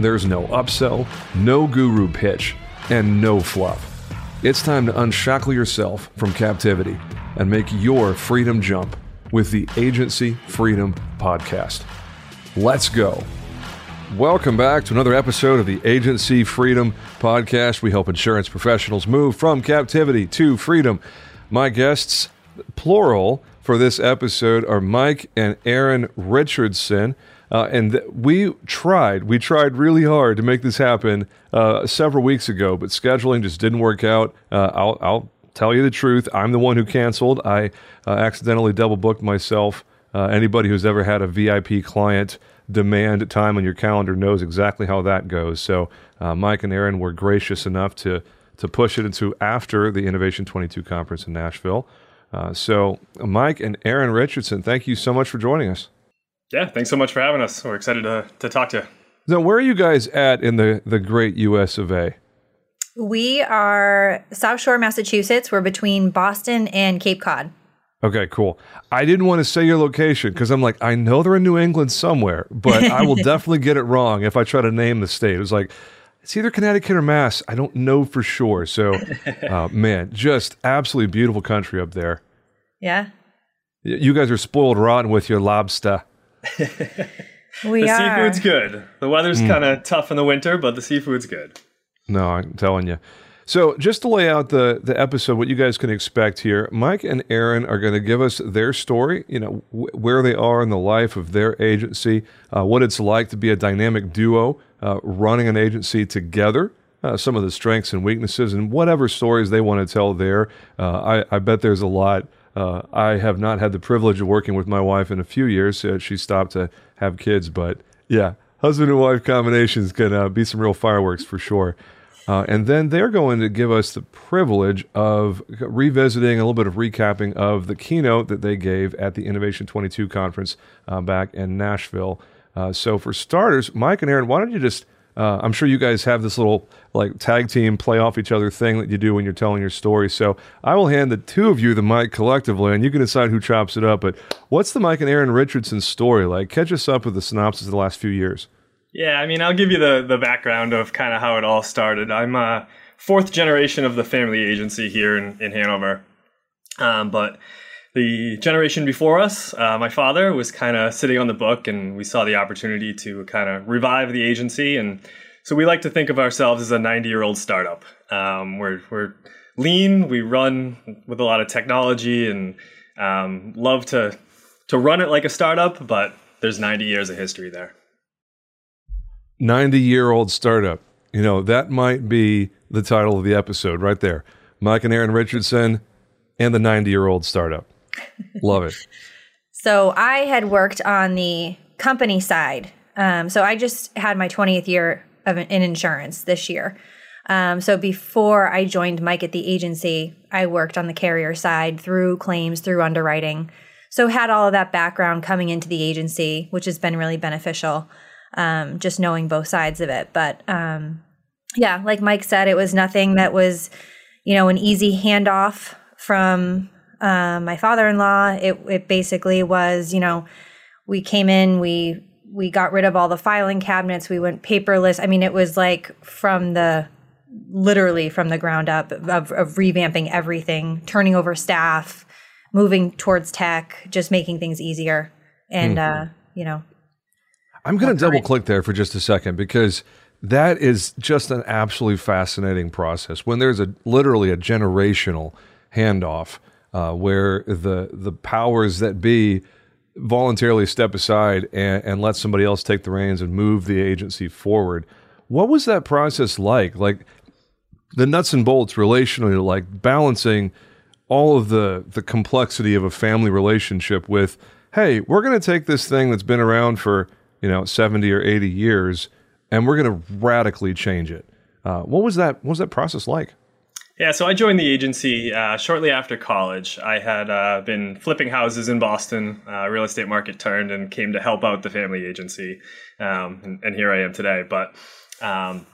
There's no upsell, no guru pitch, and no fluff. It's time to unshackle yourself from captivity and make your freedom jump with the Agency Freedom Podcast. Let's go. Welcome back to another episode of the Agency Freedom Podcast. We help insurance professionals move from captivity to freedom. My guests, plural, for this episode are Mike and Erin Richardson. Uh, and th- we tried, we tried really hard to make this happen uh, several weeks ago, but scheduling just didn't work out. Uh, I'll, I'll, tell you the truth. I'm the one who canceled. I uh, accidentally double booked myself. Uh, anybody who's ever had a VIP client demand time on your calendar knows exactly how that goes. So uh, Mike and Erin were gracious enough to to push it into after the Innovation 22 conference in Nashville. so Mike and Erin Richardson, thank you so much for joining us. Yeah, thanks so much for having us. We're excited to, to talk to you. Now, where are you guys at in the, the great US of A? We are South Shore, Massachusetts. We're between Boston and Cape Cod. Okay, cool. I didn't want to say your location because I'm like, I know they're in New England somewhere, but I will definitely get it wrong if I try to name the state. It was like, it's either Connecticut or Mass. I don't know for sure. So, uh, man, just absolutely beautiful country up there. Yeah. You guys are spoiled rotten with your lobster. we the are. seafood's good. The weather's mm. kind of tough in the winter, but the seafood's good. No, I'm telling you. So, just to lay out the the episode, what you guys can expect here, Mike and Erin are going to give us their story. You know wh- where they are in the life of their agency, uh, what it's like to be a dynamic duo uh, running an agency together. Uh, some of the strengths and weaknesses, and whatever stories they want to tell there. Uh, I, I bet there's a lot uh, I have not had the privilege of working with my wife in a few years. She stopped to have kids, but yeah, husband and wife combinations can uh, be some real fireworks for sure. Uh, and then they're going to give us the privilege of revisiting a little bit of recapping of the keynote that they gave at the Innovation 22 conference uh, back in Nashville. Uh, so, for starters, Mike and Erin, why don't you just uh, I'm sure you guys have this little like tag team play off each other thing that you do when you're telling your story. So I will hand the two of you the mic collectively, and you can decide who chops it up. But what's the Mike and Erin Richardson story like? Catch us up with the synopsis of the last few years. Yeah, I mean, I'll give you the the background of kind of how it all started. I'm a fourth generation of the family agency here in, in Hanover, um, but the generation before us, uh, my father was kind of sitting on the book, and we saw the opportunity to kind of revive the agency. And so we like to think of ourselves as a 90 year old startup. Um, we're, we're lean, we run with a lot of technology, and um, love to to run it like a startup. But there's 90 years of history there. 90 year old startup. You know that might be the title of the episode right there. Mike and Erin Richardson and the 90 year old startup. Love it. So I had worked on the company side. Um, so I just had my 20th year of in insurance this year. Um, so before I joined Mike at the agency, I worked on the carrier side through claims, through underwriting. So had all of that background coming into the agency, which has been really beneficial. Um, just knowing both sides of it. But um, yeah, like Mike said, it was nothing that was, you know, an easy handoff from um, my father-in-law. It, it basically was, you know, we came in, we we got rid of all the filing cabinets, we went paperless. I mean, it was like from the literally from the ground up of, of revamping everything, turning over staff, moving towards tech, just making things easier, and mm-hmm. uh, you know. I'm going to double click there for just a second because That is just an absolutely fascinating process. When there's a literally a generational handoff uh, where the the powers that be voluntarily step aside and, and let somebody else take the reins and move the agency forward. What was that process like? Like the nuts and bolts relationally, like balancing all of the the complexity of a family relationship with, hey, we're going to take this thing that's been around for you know seventy or eighty years, and we're going to radically change it. Uh, what was that? What was that process like? Yeah, so I joined the agency uh, shortly after college. I had uh, been flipping houses in Boston. Uh, real estate market turned and came to help out the family agency, um, and, and, here I am today. But um,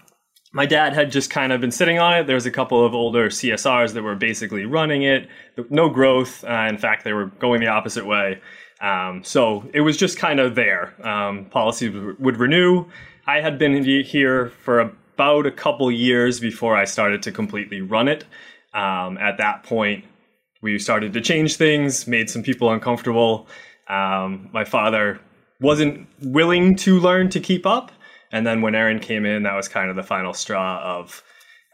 my dad had just kind of been sitting on it. There was a couple of older CSRs that were basically running it, no growth. Uh, in fact, they were going the opposite way. Um, so it was just kind of there. Um, policies would renew. I had been here for a about a couple years before I started to completely run it. Um, at that point, we started to change things, made some people uncomfortable. Um, my father wasn't willing to learn to keep up. And then when Erin came in, that was kind of the final straw of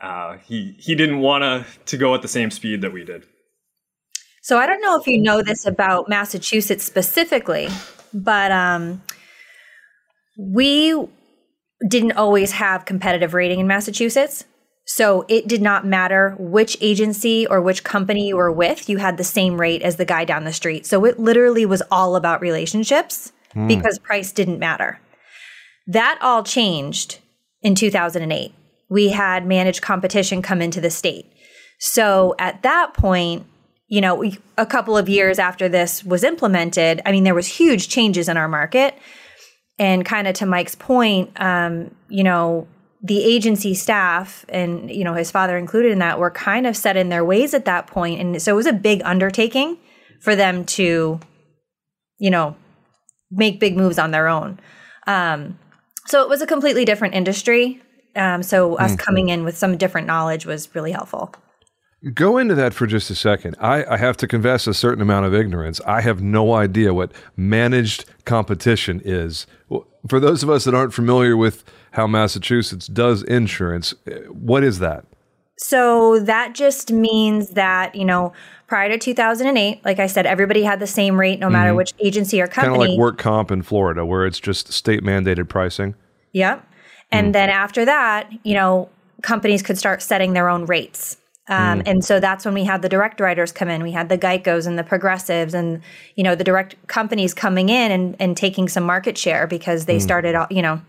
uh, he he didn't want to go at the same speed that we did. So I don't know if you know this about Massachusetts specifically, but um, we didn't always have competitive rating in Massachusetts. So it did not matter which agency or which company you were with, you had the same rate as the guy down the street. So it literally was all about relationships mm. because price didn't matter. That all changed in 2008. We had managed competition come into the state. So at that point, you know, a couple of years after this was implemented, I mean, there was huge changes in our market and kind of to Mike's point, um, you know, the agency staff and you know his father included in that were kind of set in their ways at that point, and so it was a big undertaking for them to, you know, make big moves on their own. Um, so it was a completely different industry. Um, so us mm-hmm. coming in with some different knowledge was really helpful. Go into that for just a second. I, I, have to confess a certain amount of ignorance. I have no idea what managed competition is. For those of us that aren't familiar with how Massachusetts does insurance, what is that? So that just means that, you know, prior to 2008, like I said, everybody had the same rate no matter mm-hmm. which agency or company. Kind of like work comp in Florida, where it's just state mandated pricing. Yep. And mm. then after that, you know, companies could start setting their own rates. Um, mm. And so that's when we had the direct writers come in. We had the Geicos and the Progressives and, you know, the direct companies coming in and, and taking some market share because they mm. started, you know,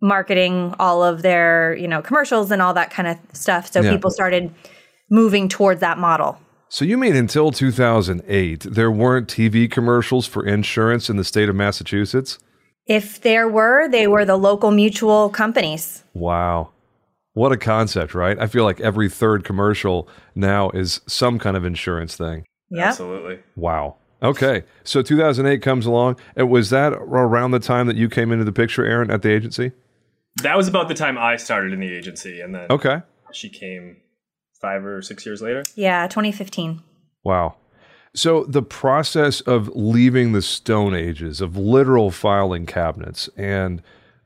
marketing all of their, you know, commercials and all that kind of stuff. So yeah. people started moving towards that model. So you mean until 2008, there weren't TV commercials for insurance in the state of Massachusetts? If there were, they were the local mutual companies. Wow. What a concept, right? I feel like every third commercial now is some kind of insurance thing. Yeah. Absolutely. Wow. Okay. So 2008 comes along. And was that around the time that you came into the picture, Erin, at the agency? That was about the time I started in the agency. And then okay. she came five or six years later. Yeah, 2015. Wow. So the process of leaving the Stone Ages, of literal filing cabinets and,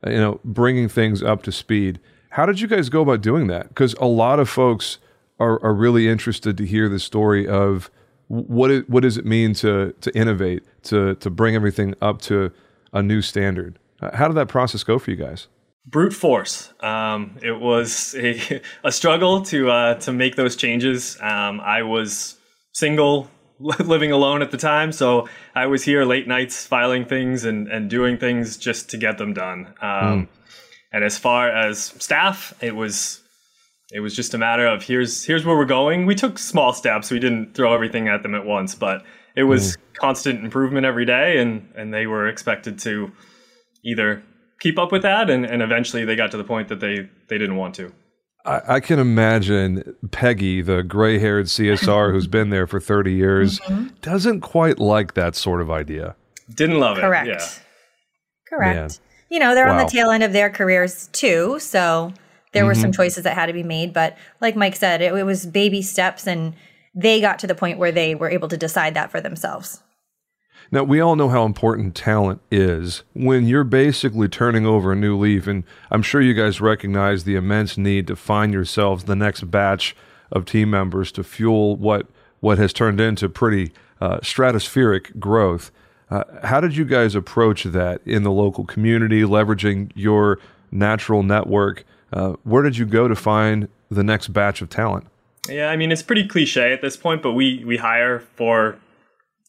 you know, bringing things up to speed – how did you guys go about doing that? Because a lot of folks are, are really interested to hear the story of what it, what does it mean to to innovate, to to bring everything up to a new standard. How did that process go for you guys? Brute force. Um, it was a, a struggle to uh, to make those changes. Um, I was single, living alone at the time, so I was here late nights filing things and, and doing things just to get them done. Um, mm and as far as staff, it was it was just a matter of here's here's where we're going. We took small steps. We didn't throw everything at them at once, but it was mm. constant improvement every day, and and they were expected to either keep up with that, and, and eventually they got to the point that they they didn't want to. I, I can imagine Peggy, the gray haired CSR who's been there for 30 years, mm-hmm. doesn't quite like that sort of idea. Didn't love Correct. it. Yeah. Correct. You know, they're wow. on the tail end of their careers too. So there mm-hmm. were some mm-hmm. choices that had to be made. But like Mike said, it, it was baby steps and they got to the point where they were able to decide that for themselves. Now, we all know how important talent is when you're basically turning over a new leaf, and I'm sure you guys recognize the immense need to find yourselves the next batch of team members to fuel what what has turned into pretty uh, stratospheric growth. Uh, how did you guys approach that in the local community, leveraging your natural network? Uh, where did you go to find the next batch of talent? Yeah, I mean it's pretty cliche at this point, but we we hire for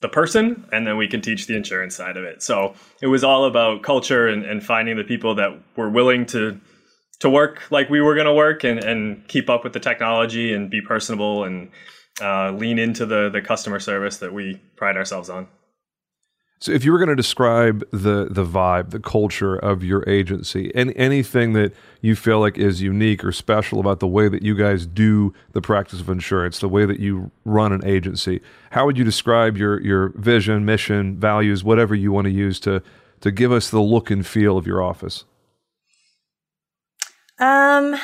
the person and then we can teach the insurance side of it. So it was all about culture and, and finding the people that were willing to to work like we were going to work and, and keep up with the technology and be personable and uh, lean into the the customer service that we pride ourselves on. So, if you were going to describe the the vibe, the culture of your agency, and anything that you feel like is unique or special about the way that you guys do the practice of insurance, the way that you run an agency, how would you describe your your vision, mission, values, whatever you want to use to to give us the look and feel of your office? Um,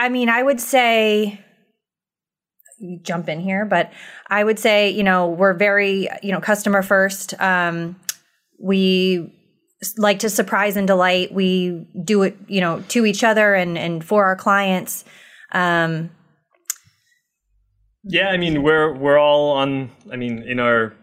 I mean, I would say jump in here, but I would say, you know, we're very, you know, customer first. Um, we like to surprise and delight. We do it, you know, to each other and and for our clients. Um, yeah, I mean, we're we're all on. I mean, in our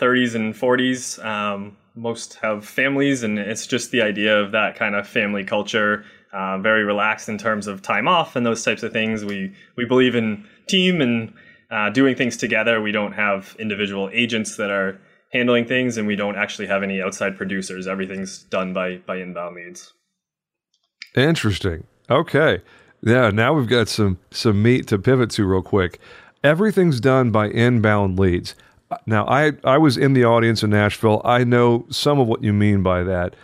30s and 40s. Um, most have families, and it's just the idea of that kind of family culture. Uh, very relaxed in terms of time off and those types of things. We we believe in team and uh, doing things together. We don't have individual agents that are handling things, and we don't actually have any outside producers. Everything's done by by inbound leads. Interesting. Okay. Yeah. Now we've got some some meat to pivot to real quick. Everything's done by inbound leads. Now, I I was in the audience in Nashville. I know some of what you mean by that.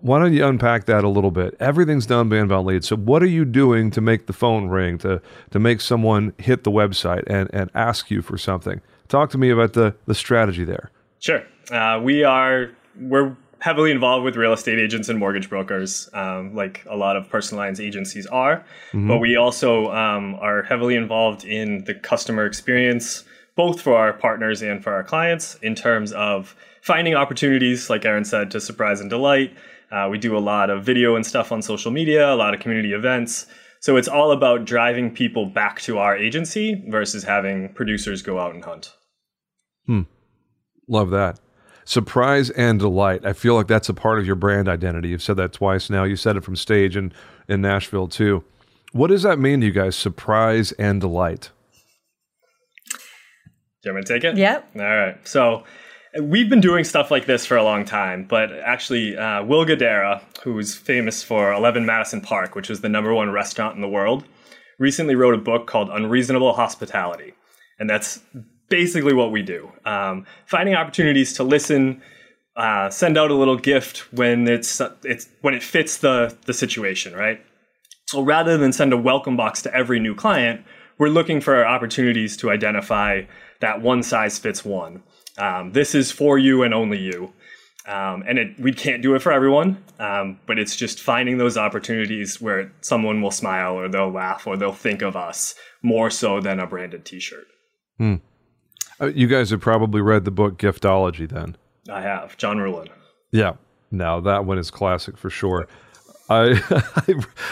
Why don't you unpack that a little bit? Everything's done by inbound leads. So what are you doing to make the phone ring, to to make someone hit the website and, and ask you for something? Talk to me about the, the strategy there. Sure. Uh, we are we're heavily involved with real estate agents and mortgage brokers, um, like a lot of personal lines agencies are. Mm-hmm. But we also um, are heavily involved in the customer experience, both for our partners and for our clients, in terms of finding opportunities, like Erin said, to surprise and delight, uh, we do a lot of video and stuff on social media, a lot of community events. So it's all about driving people back to our agency versus having producers go out and hunt. Hmm. Love that. Surprise and delight. I feel like that's a part of your brand identity. You've said that twice now. You said it from stage in, in Nashville too. What does that mean to you guys? Surprise and delight. Do you want me to take it? Yep. All right. So We've been doing stuff like this for a long time, but actually, uh, Will Guidara, who's famous for 11 Madison Park, which was the number one restaurant in the world, recently wrote a book called Unreasonable Hospitality. And that's basically what we do um, finding opportunities to listen. Uh, send out a little gift when it's it's when it fits the the situation, right? So rather than send a welcome box to every new client, we're looking for opportunities to identify that one size fits one. Um, this is for you and only you. Um, and it, we can't do it for everyone, um, but it's just finding those opportunities where someone will smile or they'll laugh or they'll think of us more so than a branded T-shirt. Hmm. Uh, you guys have probably read the book Giftology, then. I have John Ruhlin. Yeah, now that one is classic for sure. I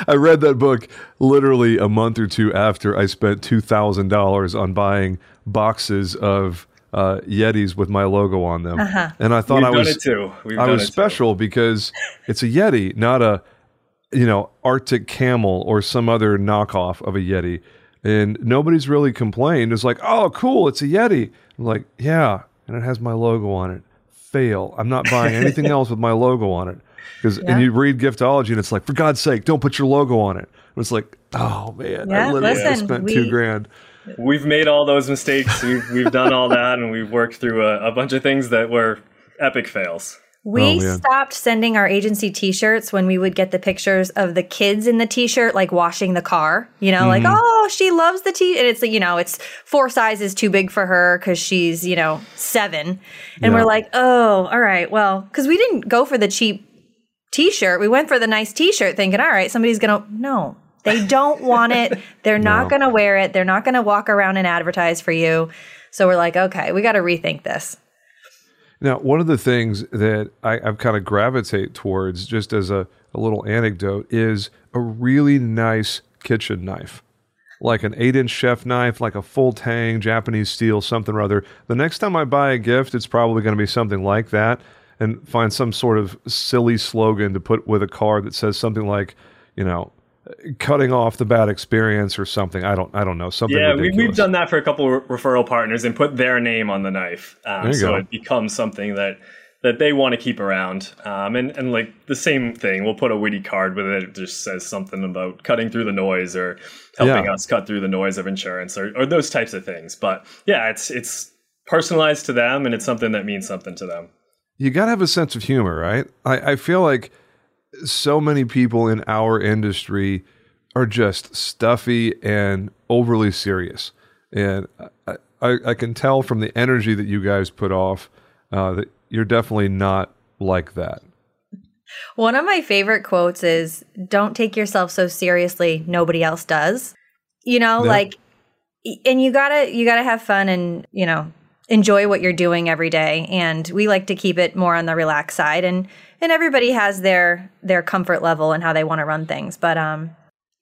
I read that book literally a month or two after I spent two thousand dollars on buying boxes of uh, Yetis with my logo on them, uh-huh. and I thought We've I was too. We've I was special too. because it's a Yeti, not a you know Arctic Camel or some other knockoff of a Yeti. And nobody's really complained. It's like, oh, cool, it's a Yeti. I'm like, yeah, and it has my logo on it. Fail. I'm not buying anything else with my logo on it. Because yeah. and you read giftology and it's like, for God's sake, don't put your logo on it. And it's like, oh man, yeah, I literally listen, spent we, two grand we've made all those mistakes. We've we've done all that, and we've worked through a, a bunch of things that were epic fails. We oh, stopped sending our agency t-shirts when we would get the pictures of the kids in the t-shirt, like washing the car, you know, mm-hmm. like, oh, she loves the t and it's, you know, it's four sizes too big for her because she's, you know, seven. And yeah. we're like, oh, all right, well, because we didn't go for the cheap t-shirt. We went for the nice t-shirt thinking, all right, somebody's going to, no, they don't want it. They're not no. going to wear it. They're not going to walk around and advertise for you. So we're like, okay, we got to rethink this. Now, one of the things that I, I've kind of gravitate towards, just as a, a little anecdote, is a really nice kitchen knife. Like an eight inch chef knife, like a full tang, Japanese steel, something or other. The next time I buy a gift, it's probably going to be something like that and find some sort of silly slogan to put with a card that says something like, you know, cutting off the bad experience or something. I don't I don't know something. Yeah, ridiculous. we, have done that for a couple of referral partners and put their name on the knife, um, so go. it becomes something that that they want to keep around. Um, and and like the same thing, we'll put a witty card with it. It just says something about cutting through the noise or helping Yeah. us cut through the noise of insurance or, or those types of things. But yeah, it's it's personalized to them and it's something that means something to them. you got to have a sense of humor, right? I, I feel like so many people in our industry are just stuffy and overly serious. And I, I, I can tell from the energy that you guys put off uh, that you're definitely not like that. One of my favorite quotes is don't take yourself so seriously nobody else does. You know, Yeah. like and you got to you got to have fun and, you know, enjoy what you're doing every day and we like to keep it more on the relaxed side and and everybody has their their comfort level and how they want to run things. But um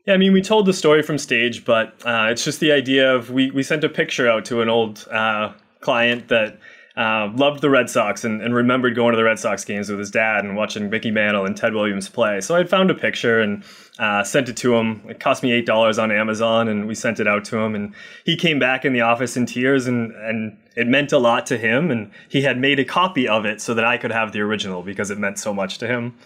Yeah, I mean, we told the story from stage, but uh, it's just the idea of we, we sent a picture out to an old uh, client that uh, loved the Red Sox and, and remembered going to the Red Sox games with his dad and watching Mickey Mantle and Ted Williams play. So I'd found a picture and uh, sent it to him. It cost me eight dollars on Amazon, and we sent it out to him. And he came back in the office in tears, and and it meant a lot to him. And he had made a copy of it so that I could have the original because it meant so much to him.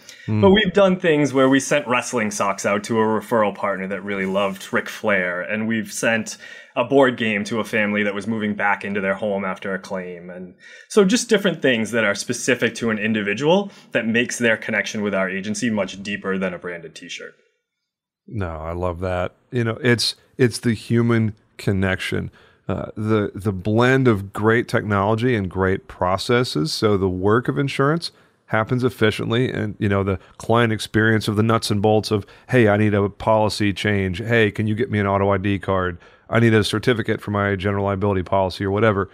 But we've done things where we sent wrestling socks out to a referral partner that really loved Ric Flair, and we've sent a board game to a family that was moving back into their home after a claim. And so just different things that are specific to an individual that makes their connection with our agency much deeper than a branded t-shirt. No, I love that. You know, it's it's the human connection, uh, the the blend of great technology and great processes. So the work of insurance happens efficiently, and you know the client experience of the nuts and bolts of hey, I need a policy change. Hey, can you get me an auto ID card? I need a certificate for my general liability policy or whatever.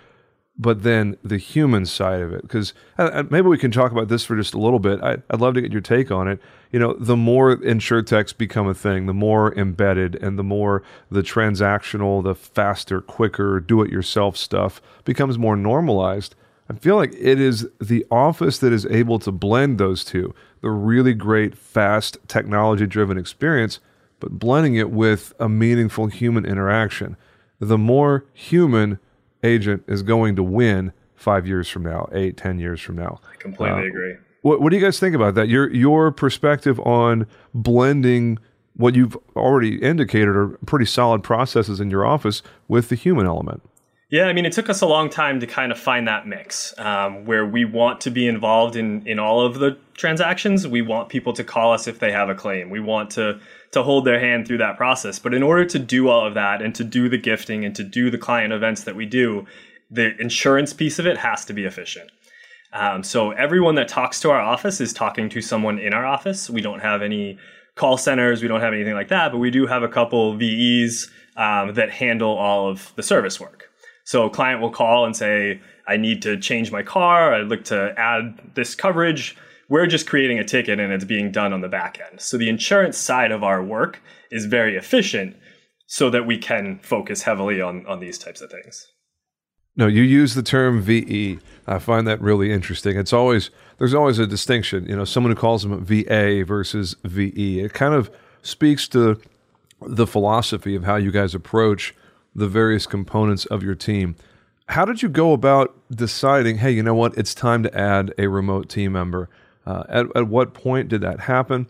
But then the human side of it because uh, uh, maybe we can talk about this for just a little bit. I, i'd love to get your take on it. You know the more insurtechs become a thing the more embedded and the more the transactional the faster quicker do it yourself stuff becomes more normalized i feel like it is the office that is able to blend those two the really great fast technology driven experience but blending it with a meaningful human interaction the more human agent is going to win five years from now, eight, ten years from now. I completely Uh, agree. What, what do you guys think about that? Your your perspective on blending what you've already indicated are pretty solid processes in your office with the human element. Yeah, I mean, it took us a long time to kind of find that mix um, where we want to be involved in in all of the transactions. We want people to call us if they have a claim. We want to to hold their hand through that process. But in order to do all of that and to do the gifting and to do the client events that we do, the insurance piece of it has to be efficient. Um, so everyone that talks to our office is talking to someone in our office. We don't have any call centers. We don't have anything like that, but we do have a couple VEs um, that handle all of the service work. So a client will call and say, I need to change my car. I'd like to add this coverage. We're just creating a ticket and it's being done on the back end. So the insurance side of our work is very efficient so that we can focus heavily on, on these types of things. No, you use the term VE. I find that really interesting. It's always there's always a distinction. You know, someone who calls them VA versus VE. It kind of speaks to the philosophy of how you guys approach the various components of your team. How did you go about deciding, hey, you know what, it's time to add a remote team member? Uh, at, at what point did that happen?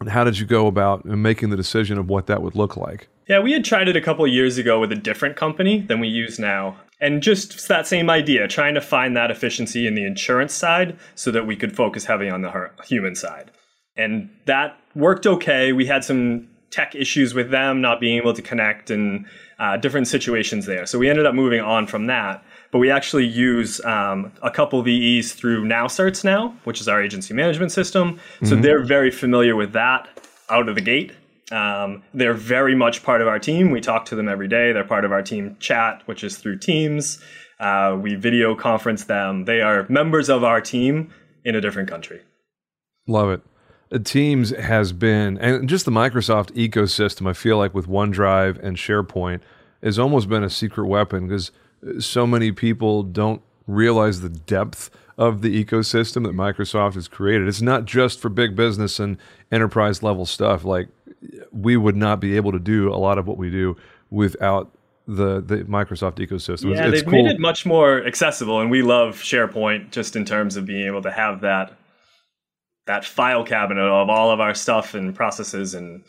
And how did you go about making the decision of what that would look like? Yeah, we had tried it a couple years ago with a different company than we use now. And just that same idea, trying to find that efficiency in the insurance side so that we could focus heavy on the human side. And that worked okay. We had some tech issues with them not being able to connect and uh, different situations there. So we ended up moving on from that. But we actually use um, a couple VEs through NowCerts now, which is our agency management system. So they're very familiar with that out of the gate. Um, they're very much part of our team. We talk to them every day. They're part of our team chat, which is through Teams. Uh, we video conference them. They are members of our team in a different country. Love it. Uh, Teams has been, and just the Microsoft ecosystem, I feel like with OneDrive and SharePoint, has almost been a secret weapon because so many people don't realize the depth of the ecosystem that Microsoft has created. It's not just for big business and enterprise level stuff. Like we would not be able to do a lot of what we do without the the Microsoft ecosystem. Yeah, it's they've cool. made it much more accessible, and we love SharePoint just in terms of being able to have that that file cabinet of all of our stuff and processes, and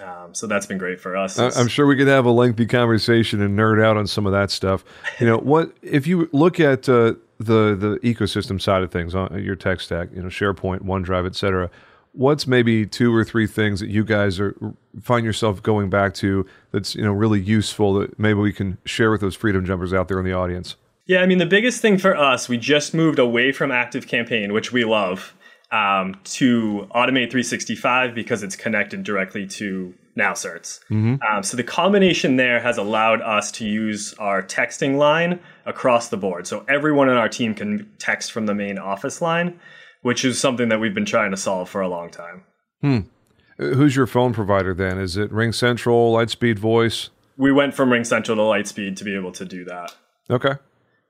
um, so that's been great for us. I'm sure we could have a lengthy conversation and nerd out on some of that stuff. You know, what if you look at uh, the the ecosystem side of things on your tech stack, you know, SharePoint, OneDrive, et cetera. What's maybe two or three things that you guys are find yourself going back to that's you know really useful that maybe we can share with those freedom jumpers out there in the audience? Yeah, I mean, the biggest thing for us, we just moved away from ActiveCampaign, which we love, um, to Automate 365 because it's connected directly to NowCerts. Um, so the combination there has allowed us to use our texting line across the board. So everyone in our team can text from the main office line, which is something that we've been trying to solve for a long time. Uh, Who's your phone provider then? Is it RingCentral, Lightspeed Voice? We went from RingCentral to Lightspeed to be able to do that. Okay,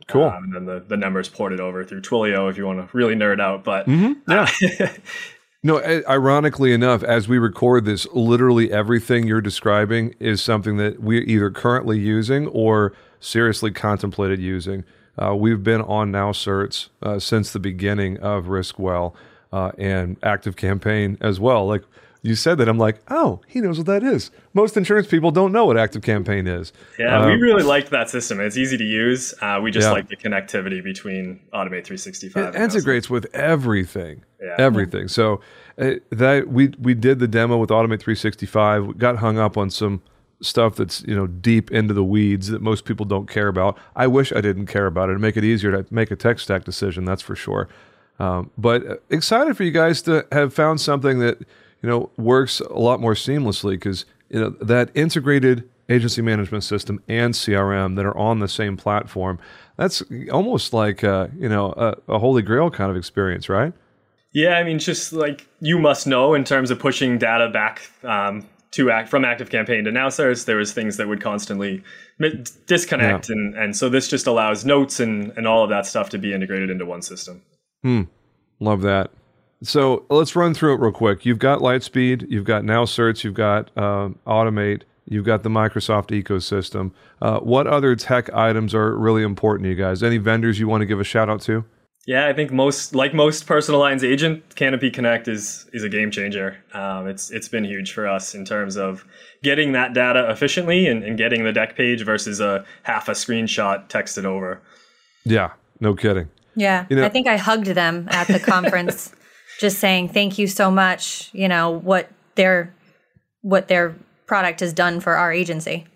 cool. Um, and then the, the numbers ported over through Twilio if you want to really nerd out. But Yeah. No, ironically enough, as we record this, literally everything you're describing is something that we're either currently using or seriously contemplated using. Uh, we've been on NowCerts uh, since the beginning of Riskwell uh, and ActiveCampaign as well. Like you said that, I'm like, oh, he knows what that is. Most insurance people don't know what ActiveCampaign is. Yeah, we Um, really liked that system. It's easy to use. Uh, we just Yeah. like the connectivity between Automate 365. It integrates with everything, Yeah. everything. So uh, that we we did the demo with Automate 365. We got hung up on some stuff that's you know deep into the weeds that most people don't care about. I wish I didn't care about it to make it easier to make a tech stack decision. That's for sure. Um, but uh, excited for you guys to have found something that you know works a lot more seamlessly because you know that integrated agency management system and CRM that are on the same platform. That's almost like uh, you know a, a holy grail kind of experience, right? Yeah, I mean, just like you must know in terms of pushing data back um, to act from ActiveCampaign to NowCerts, there was things that would constantly disconnect, and and so this just allows notes and and all of that stuff to be integrated into one system. Hmm. Love that. So let's run through it real quick. You've got Lightspeed, you've got NowCerts, you've got um, Automate, you've got the Microsoft ecosystem. Uh, what other tech items are really important to you guys? Any vendors you want to give a shout out to? Yeah, I think most like most personal lines agent, Canopy Connect is is a game changer. Um, it's it's been huge for us in terms of getting that data efficiently and, and getting the deck page versus a half a screenshot texted over. Yeah, no kidding. Yeah. know- I think I hugged them at the conference just saying thank you so much, you know, what their what their product has done for our agency.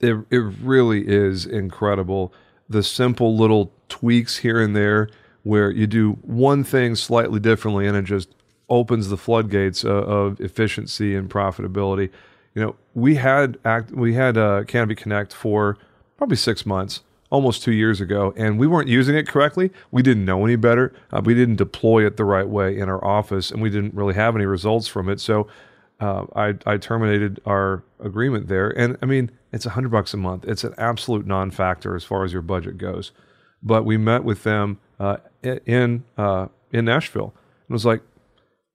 It it really is incredible. The simple little tweaks here and there where you do one thing slightly differently and it just opens the floodgates of efficiency and profitability. You know, we had act we had uh, Canopy Connect for probably six months, almost two years ago, and we weren't using it correctly. We didn't know any better. Uh, we didn't deploy it the right way in our office, and we didn't really have any results from it. So uh, I, I terminated our agreement there. And I mean, it's a hundred bucks a month. It's an absolute non-factor as far as your budget goes. But we met with them uh, in uh, in Nashville and was like,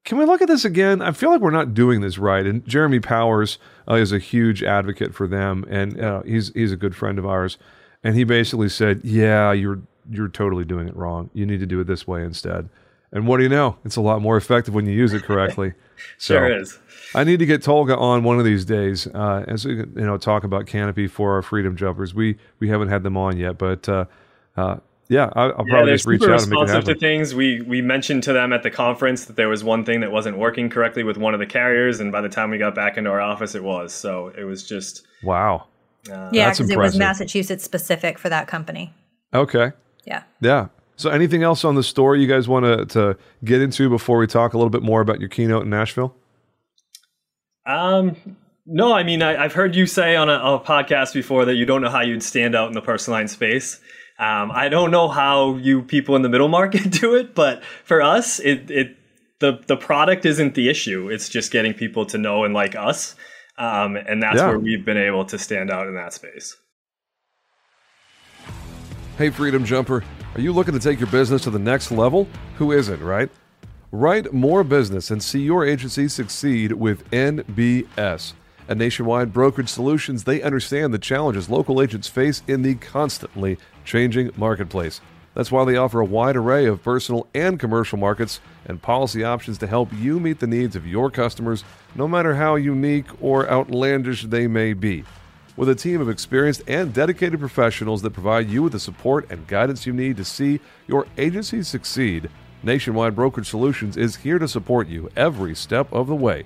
"Can we look at this again? I feel like we're not doing this right." And Jeremy Powers uh, is a huge advocate for them, and uh, he's he's a good friend of ours. And he basically said, "Yeah, you're you're totally doing it wrong. You need to do it this way instead." And what do you know? It's a lot more effective when you use it correctly. So, Sure is. I need to get Tolga on one of these days, uh, and so we you know talk about Canopy for our Freedom Jumpers. We we haven't had them on yet, but uh, uh, yeah, I, I'll Yeah, probably they're just reach out and make it responsive to things. We we mentioned to them at the conference that there was one thing that wasn't working correctly with one of the carriers, and by the time we got back into our office, it was. So it was just Wow. Yeah, because it was. Massachusetts specific for that company. Okay. Yeah. Yeah. So, anything else on the story you guys want to to get into before we talk a little bit more about your keynote in Nashville? Um, no, I mean, I, I've heard you say on a, a podcast before that you don't know how you'd stand out in the personal line space. Um, I don't know how you people in the middle market do it, but for us, it, it the the product isn't the issue. It's just getting people to know and like us, um, and that's Yeah. where we've been able to stand out in that space. Hey, Freedom Jumper, are you looking to take your business to the next level? Who isn't, right? Write more business and see your agency succeed with NBS. At Nationwide Brokerage Solutions, they understand the challenges local agents face in the constantly changing marketplace. That's why they offer a wide array of personal and commercial markets and policy options to help you meet the needs of your customers, no matter how unique or outlandish they may be. With a team of experienced and dedicated professionals that provide you with the support and guidance you need to see your agency succeed, Nationwide Brokerage Solutions is here to support you every step of the way.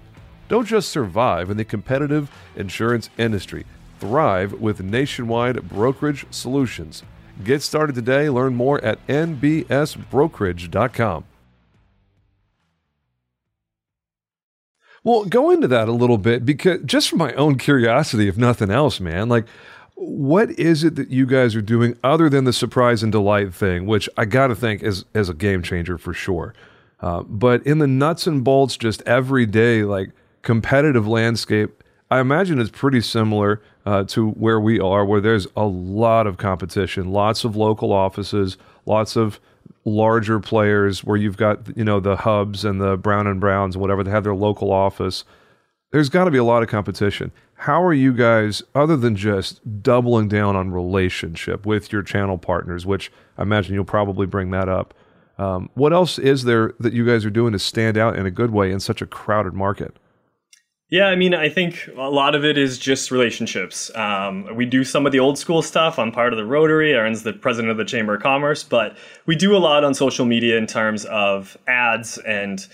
Don't just survive in the competitive insurance industry, thrive with Nationwide Brokerage Solutions. Get started today. Learn more at nbsbrokerage.com. Well, go into that a little bit because just for my own curiosity, if nothing else, man, like what is it that you guys are doing other than the surprise and delight thing, which I got to think is as a game changer for sure. Uh, but in the nuts and bolts, just everyday like competitive landscape, I imagine it's pretty similar uh, to where we are, where there's a lot of competition, lots of local offices, lots of larger players where you've got you know the hubs and the brown and browns and whatever they have their local office. There's got to be a lot of competition. How are you guys other than just doubling down on relationship with your channel partners which i imagine you'll probably bring that up um, what else is there that you guys are doing to stand out in a good way in such a crowded market Yeah, I mean, I think a lot of it is just relationships. Um, we do some of the old school stuff. I'm part of the Rotary. Erin's the president of the Chamber of Commerce, but we do a lot on social media in terms of ads and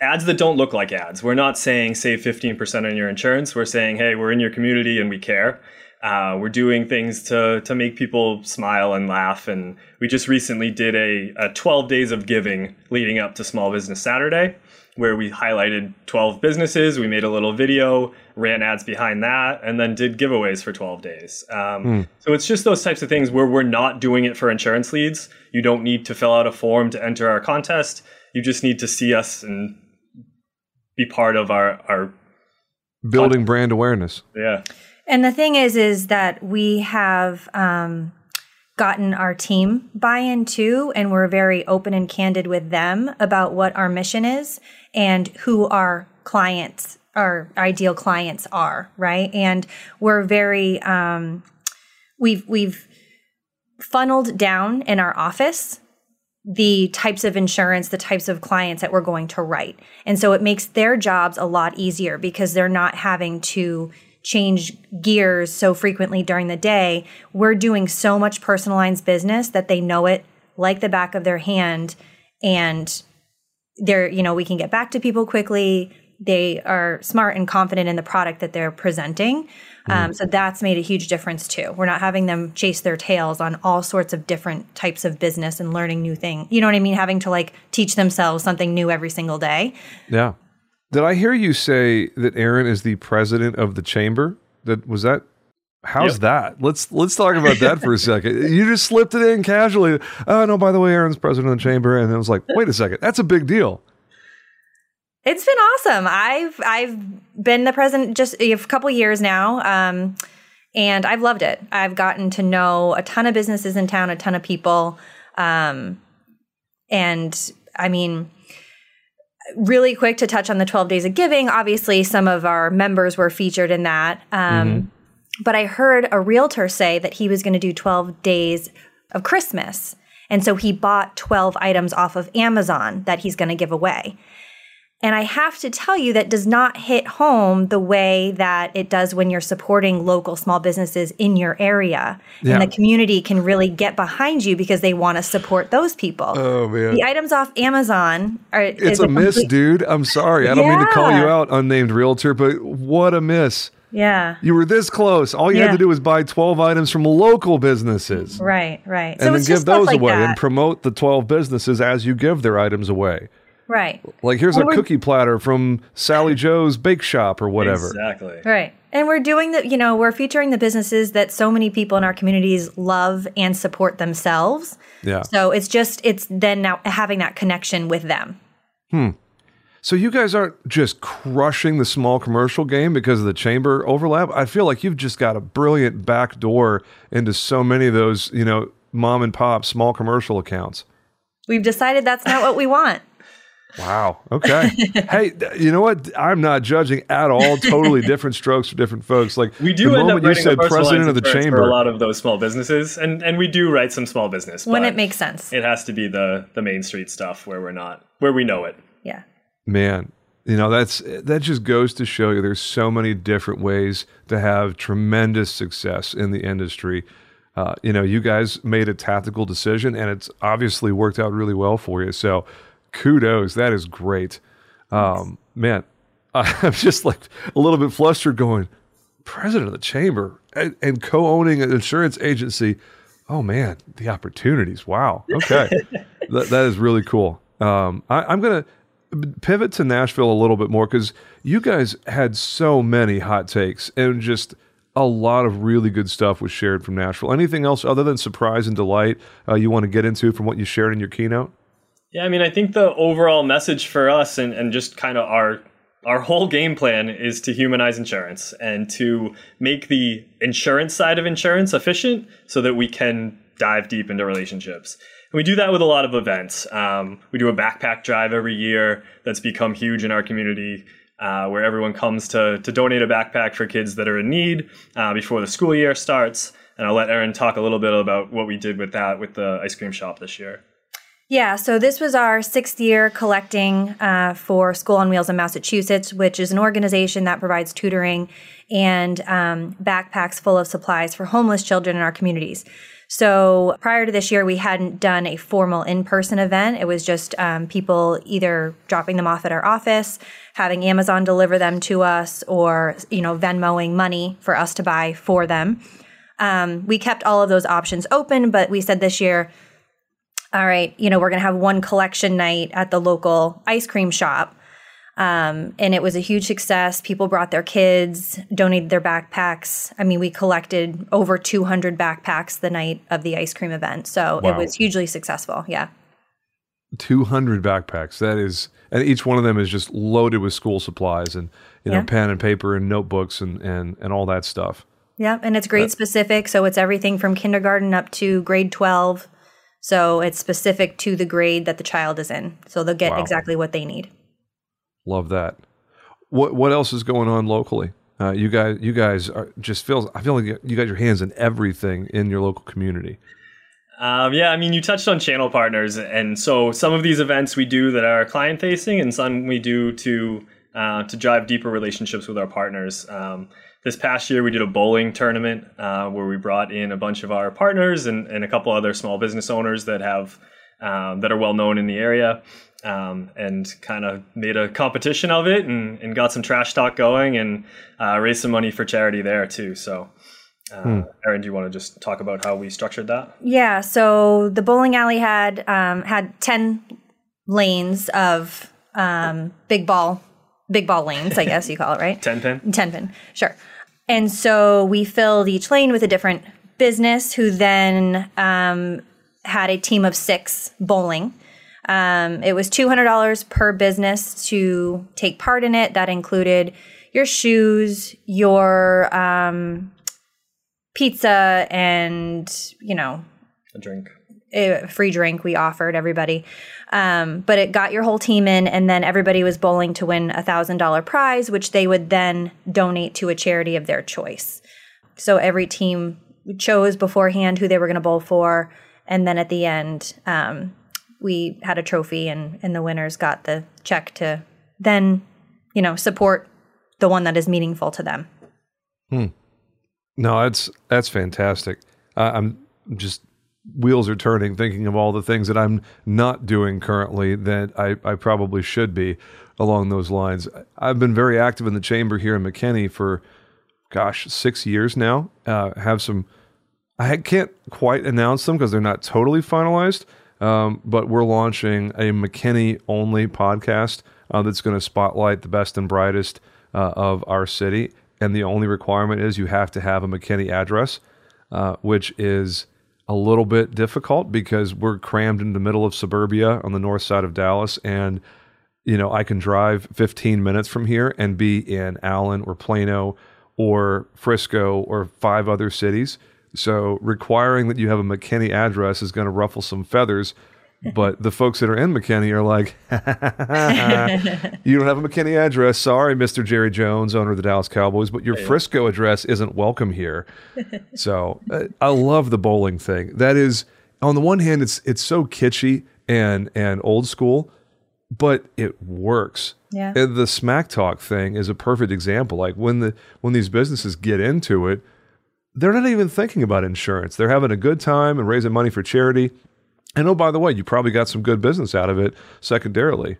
ads that don't look like ads. We're not saying save 15% on your insurance. We're saying, hey, we're in your community and we care. Uh, we're doing things to to make people smile and laugh. And we just recently did a, a 12 days of giving leading up to Small Business Saturday where we highlighted 12 businesses. We made a little video, ran ads behind that, and then did giveaways for 12 days. Um, So it's just those types of things where we're not doing it for insurance leads. You don't need to fill out a form to enter our contest. You just need to see us and be part of our, our building brand awareness yeah. And the thing is, is that we have um, gotten our team buy-in too, and we're very open and candid with them about what our mission is and who our clients, our ideal clients are, right? And we're very, um, we've we've funneled down in our office the types of insurance, the types of clients that we're going to write. And so it makes their jobs a lot easier because they're not having to change gears so frequently during the day. We're doing so much personalized business that they know it like the back of their hand and they're, you know, we can get back to people quickly. They are smart and confident in the product that they're presenting. Um, so that's made a huge difference too. We're not having them chase their tails on all sorts of different types of business and learning new things. You know what I mean? Having to like teach themselves something new every single day. yeah did i hear you say that erin is the president of the chamber that was that how's Yep. that let's let's talk about that for a second you just slipped it in casually oh no by the way erin's president of the chamber and it was like wait a second that's a big deal It's been awesome. I've I've been the president just a couple years now, um, and I've loved it. I've gotten to know a ton of businesses in town, a ton of people, um, and I mean, really quick to touch on the twelve days of giving. Obviously, some of our members were featured in that, um, but I heard a realtor say that he was going to do twelve days of Christmas, and so he bought twelve items off of Amazon that he's going to give away. And I have to tell you, that does not hit home the way that it does when you're supporting local small businesses in your area. Yeah. And the community can really get behind you because they want to support those people. oh man the items off Amazon are It's is a miss, complete- dude. I'm sorry. I don't mean to call you out, unnamed realtor, but what a miss. Yeah. You were this close. All you had to do was buy 12 items from local businesses Right, right. and then it's give those like away that. and promote the 12 businesses as you give their items away. Right. Like here's a cookie platter from Sally Joe's Bake Shop or whatever. Exactly. Right. And we're doing the, you know, we're featuring the businesses that so many people in our communities love and support themselves. Yeah. So it's just, it's then now having that connection with them. Hmm. So you guys aren't just crushing the small commercial game because of the chamber overlap. I feel like you've just got a brilliant back door into so many of those, you know, mom and pop small commercial accounts. We've decided that's not what we want. Wow. Okay. hey, you know what? I'm not judging at all. Totally different strokes for different folks. Like We do the end up moment you said president of the chamber. for a lot of those small businesses, and and we do write some small business when it makes sense. It has to be the the main street stuff where we're not where we know it. yeah. Man, you know that's that just goes to show you there's so many different ways to have tremendous success in the industry. Uh, you know, you guys made a tactical decision, and it's obviously worked out really well for you. So, kudos. That is great. Um, man, I'm just like a little bit flustered, going, president of the chamber and, and co-owning an insurance agency. Oh man, the opportunities! Wow. Okay, that, that is really cool. Um, I, I'm gonna pivot to Nashville a little bit more because you guys had so many hot takes and just a lot of really good stuff was shared from Nashville. Anything else other than surprise and delight uh, you want to get into from what you shared in your keynote? Yeah, I mean, I think the overall message for us and, and just kind of our our whole game plan is to humanize insurance and to make the insurance side of insurance efficient so that we can dive deep into relationships. And we do that with a lot of events. Um, we do a backpack drive every year that's become huge in our community. Uh, where everyone comes to, to donate a backpack for kids that are in need uh, before the school year starts. And I'll let Erin talk a little bit about what we did with that with the ice cream shop this year. Yeah, so this was our sixth year collecting uh, for School on Wheels in Massachusetts, which is an organization that provides tutoring and um, backpacks full of supplies for homeless children in our communities. So prior to this year, we hadn't done a formal in person event. It was just um, people either dropping them off at our office, having Amazon deliver them to us, or you know Venmoing money for us to buy for them. Um, we kept all of those options open, but we said this year all right, you know, we're going to have one collection night at the local ice cream shop. Um, and it was a huge success. People brought their kids, donated their backpacks. I mean, we collected over 200 backpacks the night of the ice cream event. So Wow. it was hugely successful. Yeah. 200 backpacks. That is, and each one of them is just loaded with school supplies and, you know, Yeah. pen and paper and notebooks and, and, and all that stuff. Yeah. And it's grade specific. So it's everything from kindergarten up to grade 12. So it's specific to the grade that the child is in. So they'll get Wow. exactly what they need. Love that. What what else is going on locally? Uh, you guys, you guys are just feels. I feel like you- you got your hands in everything in your local community. Um, yeah, I mean, you touched on channel partners, and so some of these events we do that are client facing, and some we do to uh, to drive deeper relationships with our partners. Um, this past year, we did a bowling tournament uh, where we brought in a bunch of our partners and, and a couple other small business owners that have um, that are well known in the area, um, and kind of made a competition of it, and, and got some trash talk going, and uh, raised some money for charity there too. So. Uh, Erin, do you want to just talk about how we structured that? Yeah, so the bowling alley had um, had ten lanes of um, big ball, big ball lanes, I guess you call it, right? Ten pin. Ten pin, sure. And so we filled each lane with a different business, who then um, had a team of six bowling. Um, it was two hundred dollars per business to take part in it. That included your shoes, your um, pizza, and you know A drink. A free drink we offered everybody. Um, but it got your whole team in, and then everybody was bowling to win a thousand dollar prize, which they would then donate to a charity of their choice. So every team chose beforehand who they were going to bowl for, and then at the end, um, we had a trophy, and and the winners got the check to then, you know, support the one that is meaningful to them. Hmm. No, that's that's fantastic. Uh, I'm just wheels are turning thinking of all the things that I'm not doing currently that I, I probably should be along those lines. I've been very active in the chamber here in McKinney for gosh six years now. Uh, have some I can't quite announce them because they're not totally finalized, Um, but we're launching a McKinney only podcast uh, that's going to spotlight the best and brightest uh, of our city. And the only requirement is you have to have a McKinney address, uh, which is a little bit difficult because we're crammed in the middle of suburbia on the north side of Dallas. And, you know, I can drive 15 minutes from here and be in Allen or Plano or Frisco or five other cities. So requiring that you have a McKinney address is going to ruffle some feathers. But the folks that are in McKinney are like, you don't have a McKinney address. Sorry, Mr. Jerry Jones, owner of the Dallas Cowboys, but your Frisco address isn't welcome here. so uh, I love the bowling thing. That is, on the one hand, it's it's so kitschy and and old school, but it works. Yeah. And the smack talk thing is a perfect example. Like when the when these businesses get into it, they're not even thinking about insurance. They're having a good time and raising money for charity. And oh, by the way, you probably got some good business out of it secondarily.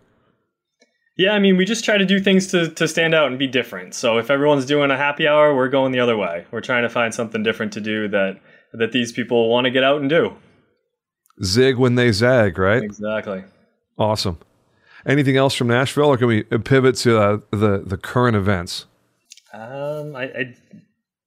Yeah, I mean, we just try to do things to, to stand out and be different. So if everyone's doing a happy hour, we're going the other way. We're trying to find something different to do that that these people want to get out and do. Zig when they zag, right? Exactly. Awesome. Anything else from Nashville, or can we pivot to uh, the the current events? Um, I, I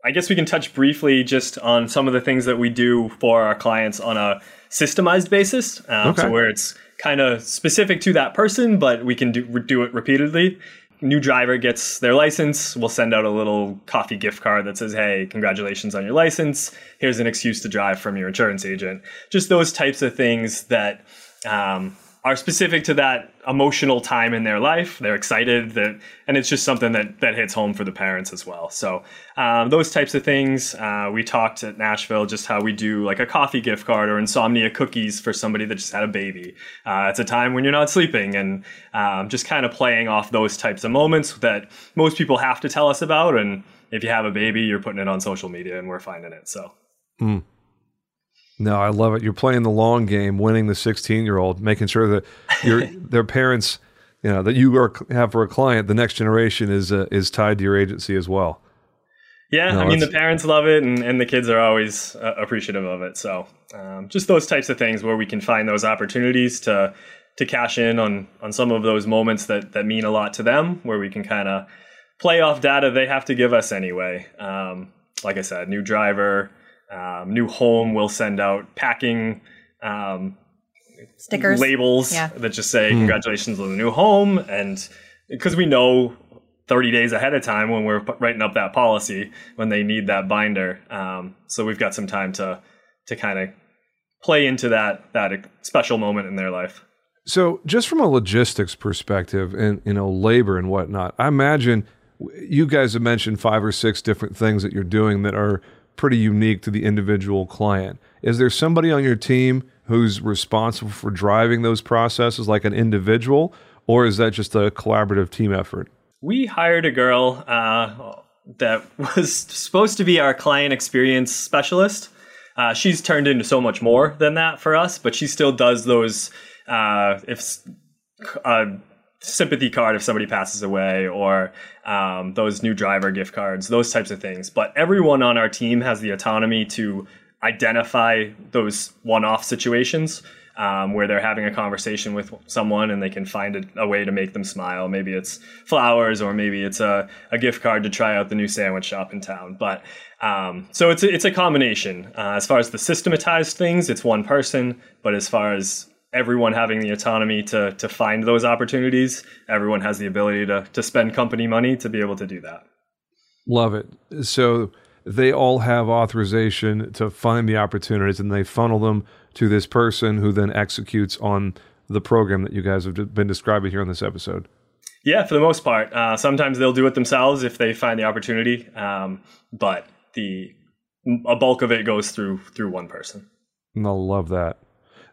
I guess we can touch briefly just on some of the things that we do for our clients on a systemized basis. Um, Okay. So where it's kind of specific to that person, but we can do, do it repeatedly. New driver gets their license. We'll send out a little coffee gift card that says, "Hey, congratulations on your license. Here's an excuse to drive from your insurance agent." Just those types of things that um, are specific to that emotional time in their life. They're excited that, and it's just something that that hits home for the parents as well. So um, those types of things. Uh, we talked at Nashville just how we do like a coffee gift card or insomnia cookies for somebody that just had a baby. Uh, it's a time when you're not sleeping, and um, just kind of playing off those types of moments that most people have to tell us about. And if you have a baby, you're putting it on social media, and we're finding it. So. No, I love it. You're playing the long game, winning the 16 year old, making sure that your their parents, you know, that you are, have for a client, the next generation is uh, is tied to your agency as well. Yeah, No, I mean the parents love it, and, and the kids are always uh, appreciative of it. So um, just those types of things where we can find those opportunities to to cash in on on some of those moments that that mean a lot to them, where we can kind of play off data they have to give us anyway. Um, like I said, new driver, um, new home. We'll send out packing. Um, Stickers. labels Yeah. that just say congratulations on the new home and because we know 30 days ahead of time when we're writing up that policy when they need that binder um, so we've got some time to to kind of play into that that special moment in their life So, just from a logistics perspective and you know labor and whatnot, I imagine you guys have mentioned five or six different things that you're doing that are pretty unique to the individual client. Is there somebody on your team who's responsible for driving those processes, like an individual, or is that just a collaborative team effort? we hired a girl uh, that was supposed to be our client experience specialist. Uh, she's turned into so much more than that for us, but she still does those. Uh, if a sympathy card if somebody passes away, or um, those new driver gift cards, those types of things. But everyone on our team has the autonomy to identify those one-off situations um, where they're having a conversation with someone and they can find a, a way to make them smile. Maybe it's flowers or maybe it's a, a gift card to try out the new sandwich shop in town. But um, so it's a, it's a combination. Uh, as far as the systematized things, it's one person. But as far as everyone having the autonomy to to find those opportunities, everyone has the ability to to spend company money to be able to do that. Love it. So they all have authorization to find the opportunities and they funnel them to this person who then executes on the program that you guys have been describing here on this episode. Yeah, for the most part. Uh, sometimes they'll do it themselves if they find the opportunity, um, but the a bulk of it goes through through one person. And I love that.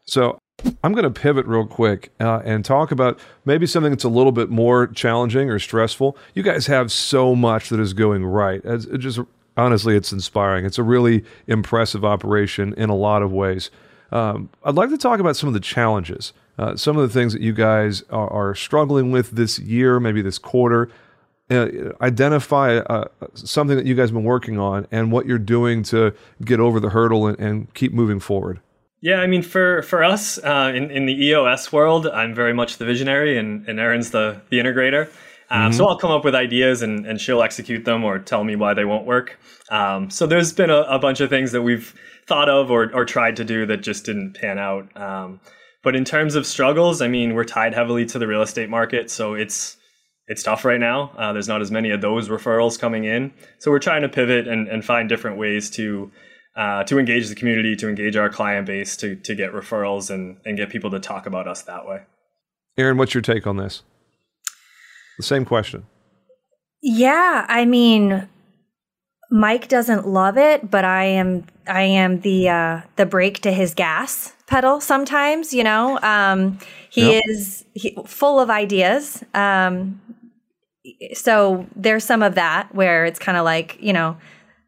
So I'm going to pivot real quick uh, and talk about maybe something that's a little bit more challenging or stressful. You guys have so much that is going right. It's it just honestly, it's inspiring. It's a really impressive operation in a lot of ways. Um, I'd like to talk about some of the challenges, uh, some of the things that you guys are, are struggling with this year, maybe this quarter. Uh, identify uh, something that you guys have been working on and what you're doing to get over the hurdle and, and keep moving forward. Yeah, I mean, for for us uh, in in the EOS world, I'm very much the visionary, and, and Erin's the the integrator. Um, mm-hmm. So I'll come up with ideas, and, and she'll execute them or tell me why they won't work. Um, so there's been a, a, bunch of things that we've thought of or or tried to do that just didn't pan out. Um, but in terms of struggles, I mean, we're tied heavily to the real estate market, so it's it's tough right now. Uh, there's not as many of those referrals coming in, so we're trying to pivot and, and find different ways to uh, to engage the community, to engage our client base, to to get referrals and and get people to talk about us that way. Erin, what's your take on this? The same question. Yeah, I mean, Mike doesn't love it, but I am I am the uh, the brake to his gas pedal sometimes. You know, um, he yep. is he, full of ideas. Um, so there's some of that where it's kind of like you know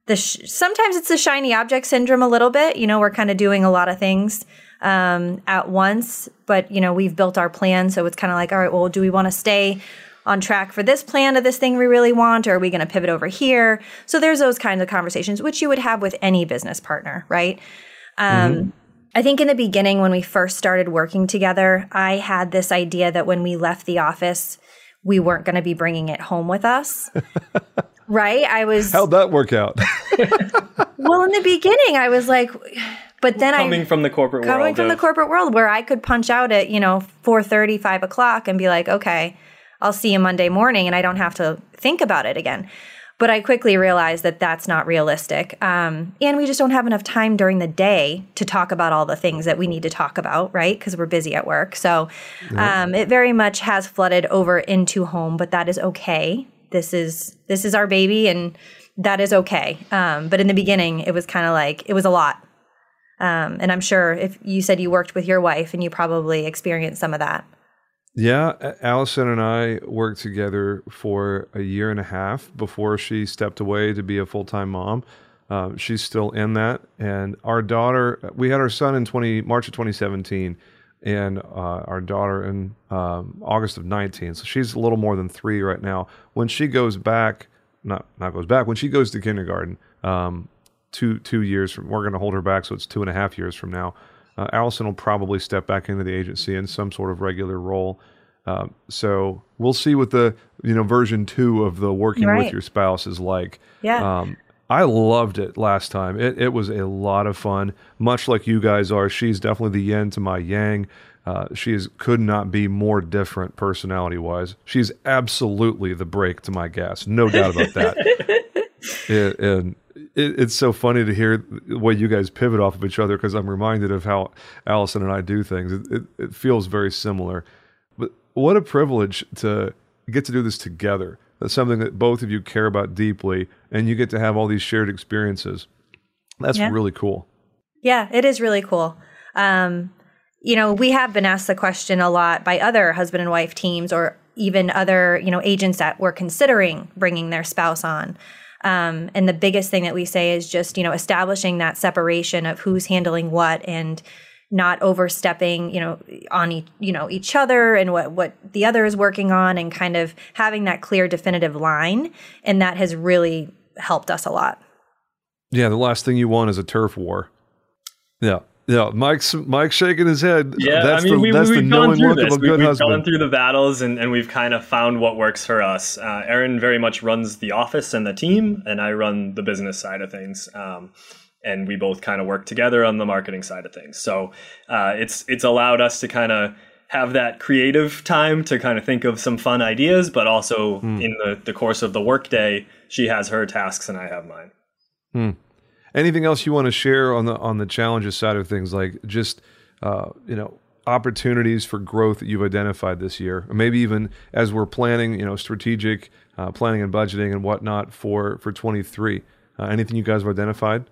the sh- sometimes it's the shiny object syndrome a little bit. You know, we're kind of doing a lot of things um, at once, but you know, we've built our plan, so it's kind of like, all right, well, do we want to stay on track for this plan of this thing we really want, or are we going to pivot over here? So there's those kinds of conversations, which you would have with any business partner, right? Um, mm-hmm. I think in the beginning, when we first started working together, I had this idea that when we left the office, we weren't going to be bringing it home with us. right? I was. How'd that work out? well, in the beginning, I was like, but then coming I coming from the corporate coming world, coming from of, the corporate world, where I could punch out at you know four thirty, five o'clock, and be like, okay, I'll see you Monday morning, and I don't have to think about it again. But I quickly realized that that's not realistic. Um, and we just don't have enough time during the day to talk about all the things that we need to talk about, right? Because we're busy at work. So um, it very much has flooded over into home, but that is okay this is this is our baby and that is okay. Um, but in the beginning it was kind of like it was a lot. Um, and i'm sure if you said you worked with your wife and you probably experienced some of that. Yeah allison and i worked together for a year and a half before she stepped away to be a full-time mom. Uh, she's still in that. And our daughter we had our son in 20 march of 2017 and uh, our daughter in um, August of 19. So she's a little more than three right now. When she goes back, not not goes back, when she goes to kindergarten, um, two two years from, we're going to hold her back, so it's two and a half years from now. Uh, Allison will probably step back into the agency in some sort of regular role. Um, so we'll see what the you know version two of the working right. with your spouse is like. Yeah. Um, I loved it last time. It, it was a lot of fun, much like you guys are. She's definitely the yin to my yang. Uh, she is, could not be more different personality wise. She's absolutely the brake to my gas, no doubt about that. it, and it, it's so funny to hear the way you guys pivot off of each other because I'm reminded of how Allison and I do things. It, it feels very similar. But what a privilege to get to do this together that's something that both of you care about deeply, and you get to have all these shared experiences. That's yeah. really cool. Yeah, it is really cool. Um, you know, we have been asked the question a lot by other husband and wife teams or even other, you know, agents that were considering bringing their spouse on. Um, and the biggest thing that we say is just, you know, establishing that separation of who's handling what and not overstepping, you know, on each, you know, each other and what what the other is working on and kind of having that clear definitive line and that has really helped us a lot. Yeah, the last thing you want is a turf war. Yeah. Yeah, Mike's Mike's shaking his head. Yeah, that's I mean, the, we, that's we've the gone through this. We, have gone through the battles, and, and we've kind of found what works for us. Uh, Erin very much runs the office and the team, and I run the business side of things. Um, and we both kind of work together on the marketing side of things. So uh, it's it's allowed us to kind of have that creative time to kind of think of some fun ideas, but also mm. in the, the course of the workday, she has her tasks and I have mine. Hmm. Anything else you want to share on the on the challenges side of things, like just uh, you know opportunities for growth that you've identified this year, or maybe even as we're planning, you know, strategic uh, planning and budgeting and whatnot for for 23. Uh, anything you guys have identified?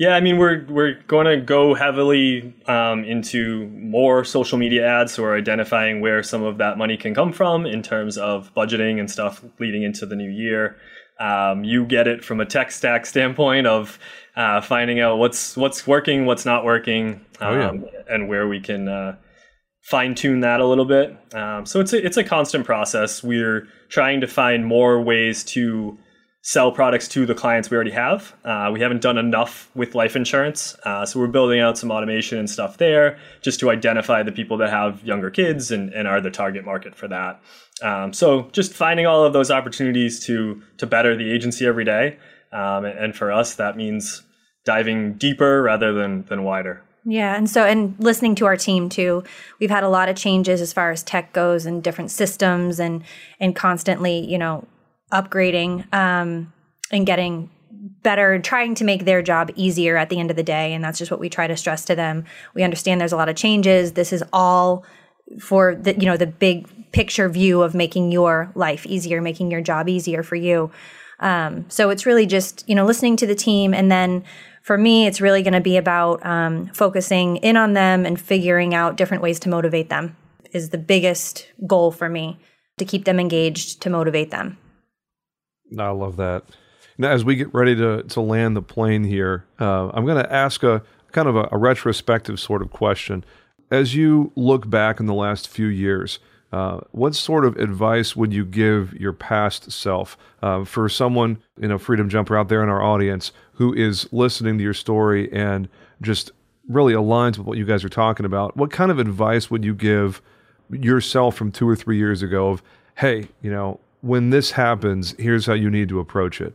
Yeah, I mean we're we're going to go heavily um, into more social media ads, so we're identifying where some of that money can come from in terms of budgeting and stuff leading into the new year. Um, you get it from a tech stack standpoint of uh, finding out what's what's working, what's not working, um, oh, yeah. Um, and where we can uh, fine tune that a little bit. Um, so it's a, it's a constant process. We're trying to find more ways to sell products to the clients we already have. Uh, we haven't done enough with life insurance. Uh, so we're building out some automation and stuff there just to identify the people that have younger kids and, and are the target market for that. Um, so just finding all of those opportunities to, to better the agency every day. Um, and, for us, that means diving deeper rather than, than wider. Yeah, and so and listening to our team too, we've had a lot of changes as far as tech goes and different systems and and constantly, you know, upgrading um, and getting better and trying to make their job easier at the end of the day. And that's just what we try to stress to them. We understand there's a lot of changes. This is all for the you know the big picture view of making your life easier making your job easier for you. Um, so it's really just you know listening to the team. And then for me it's really going to be about um, focusing in on them and figuring out different ways to motivate them is the biggest goal for me to keep them engaged to motivate them I love that. Now, as we get ready to, to land the plane here, uh, I'm going to ask a kind of a, a, retrospective sort of question. As you look back in the last few years, uh, what sort of advice would you give your past self uh, for someone, you know, freedom jumper out there in our audience who is listening to your story and just really aligns with what you guys are talking about? What kind of advice would you give yourself from two or three years ago of, hey, you know, when this happens, here's how you need to approach it.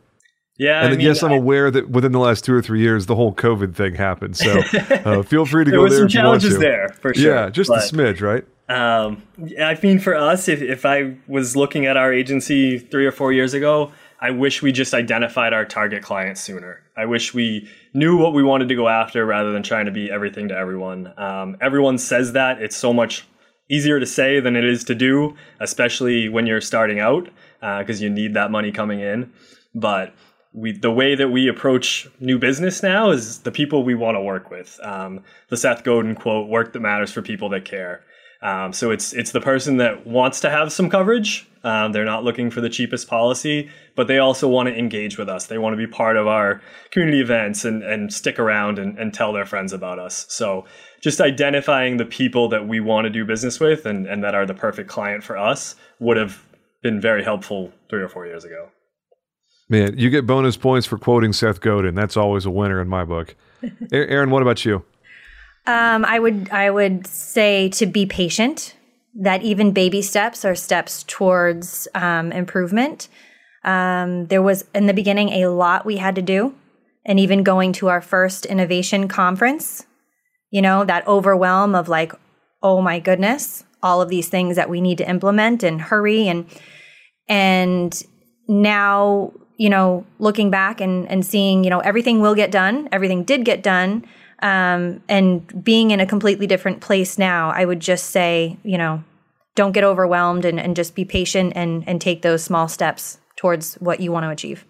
Yeah, and I mean, yes, I'm I, aware that within the last two or three years, the whole COVID thing happened. So uh, feel free to there go there. There were some challenges there for sure. Yeah, just but, a smidge, right? Um, I mean, for us, if if I was looking at our agency three or four years ago, I wish we just identified our target clients sooner. I wish we knew what we wanted to go after rather than trying to be everything to everyone. Um, everyone says that it's so much easier to say than it is to do, especially when you're starting out, because uh, you need that money coming in. But we, the way that we approach new business now is the people we want to work with. Um, the Seth Godin quote: "Work that matters for people that care." Um, so it's it's the person that wants to have some coverage. Um, they're not looking for the cheapest policy, but they also want to engage with us. They want to be part of our community events and, and stick around and, and tell their friends about us. So just identifying the people that we want to do business with and, and that are the perfect client for us would have been very helpful three or four years ago. Man, you get bonus points for quoting Seth Godin. That's always a winner in my book. Erin, what about you? Um, I would I would say to be patient. That even baby steps are steps towards um, improvement. Um, there was in the beginning a lot we had to do, and even going to our first innovation conference, you know, that overwhelm of like, oh my goodness, all of these things that we need to implement and hurry and and now you know looking back and and seeing you know everything will get done. Everything did get done. Um, and being in a completely different place now, I would just say, you know, don't get overwhelmed and, and just be patient and, and take those small steps towards what you want to achieve.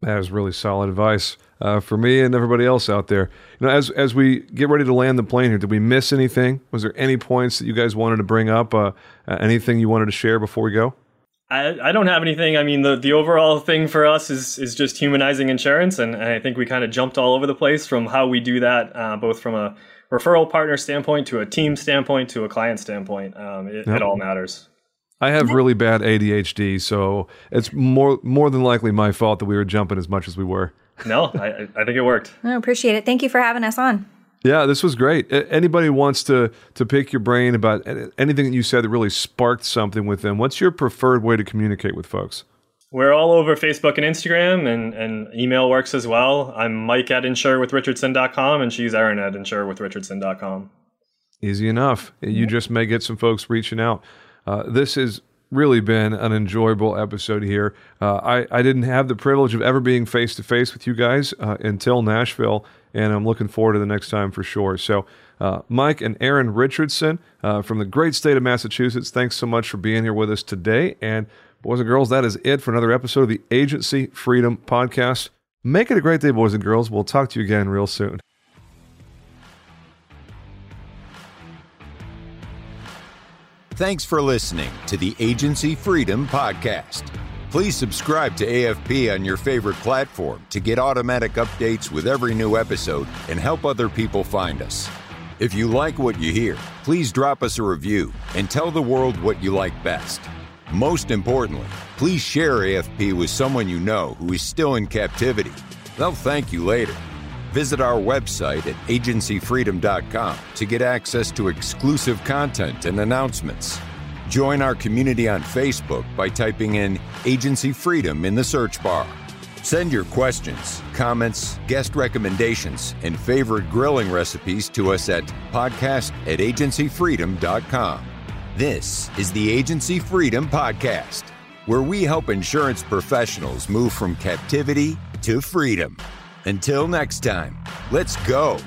That is really solid advice uh, for me and everybody else out there. You know, as as we get ready to land the plane here, did we miss anything? Was there any points that you guys wanted to bring up? Uh, uh, anything you wanted to share before we go? I, I don't have anything. I mean, the, the overall thing for us is is just humanizing insurance, and, and I think we kind of jumped all over the place from how we do that, uh, both from a referral partner standpoint to a team standpoint to a client standpoint. Um, it, yep. it all matters. I have really bad ADHD, so it's more more than likely my fault that we were jumping as much as we were. No, I, I think it worked. I appreciate it. Thank you for having us on. Yeah, this was great. Anybody wants to to pick your brain about anything that you said that really sparked something with them? What's your preferred way to communicate with folks? We're all over Facebook and Instagram, and, and email works as well. I'm Mike at insurewithrichardson.com, and she's Erin at insurewithrichardson.com. Easy enough. You just may get some folks reaching out. Uh, this has really been an enjoyable episode here. Uh, I, I didn't have the privilege of ever being face to face with you guys uh, until Nashville and I'm looking forward to the next time for sure. So, uh, Mike and Erin Richardson uh, from the great state of Massachusetts, thanks so much for being here with us today. And, boys and girls, that is it for another episode of the Agency Freedom Podcast. Make it a great day, boys and girls. We'll talk to you again real soon. Thanks for listening to the Agency Freedom Podcast. Please subscribe to AFP on your favorite platform to get automatic updates with every new episode and help other people find us. If you like what you hear, please drop us a review and tell the world what you like best. Most importantly, please share AFP with someone you know who is still in captivity. They'll thank you later. Visit our website at agencyfreedom.com to get access to exclusive content and announcements. Join our community on Facebook by typing in Agency Freedom in the search bar. Send your questions, comments, guest recommendations, and favorite grilling recipes to us at podcast at agencyfreedom.com. This is the Agency Freedom Podcast, where we help insurance professionals move from captivity to freedom. Until next time, let's go.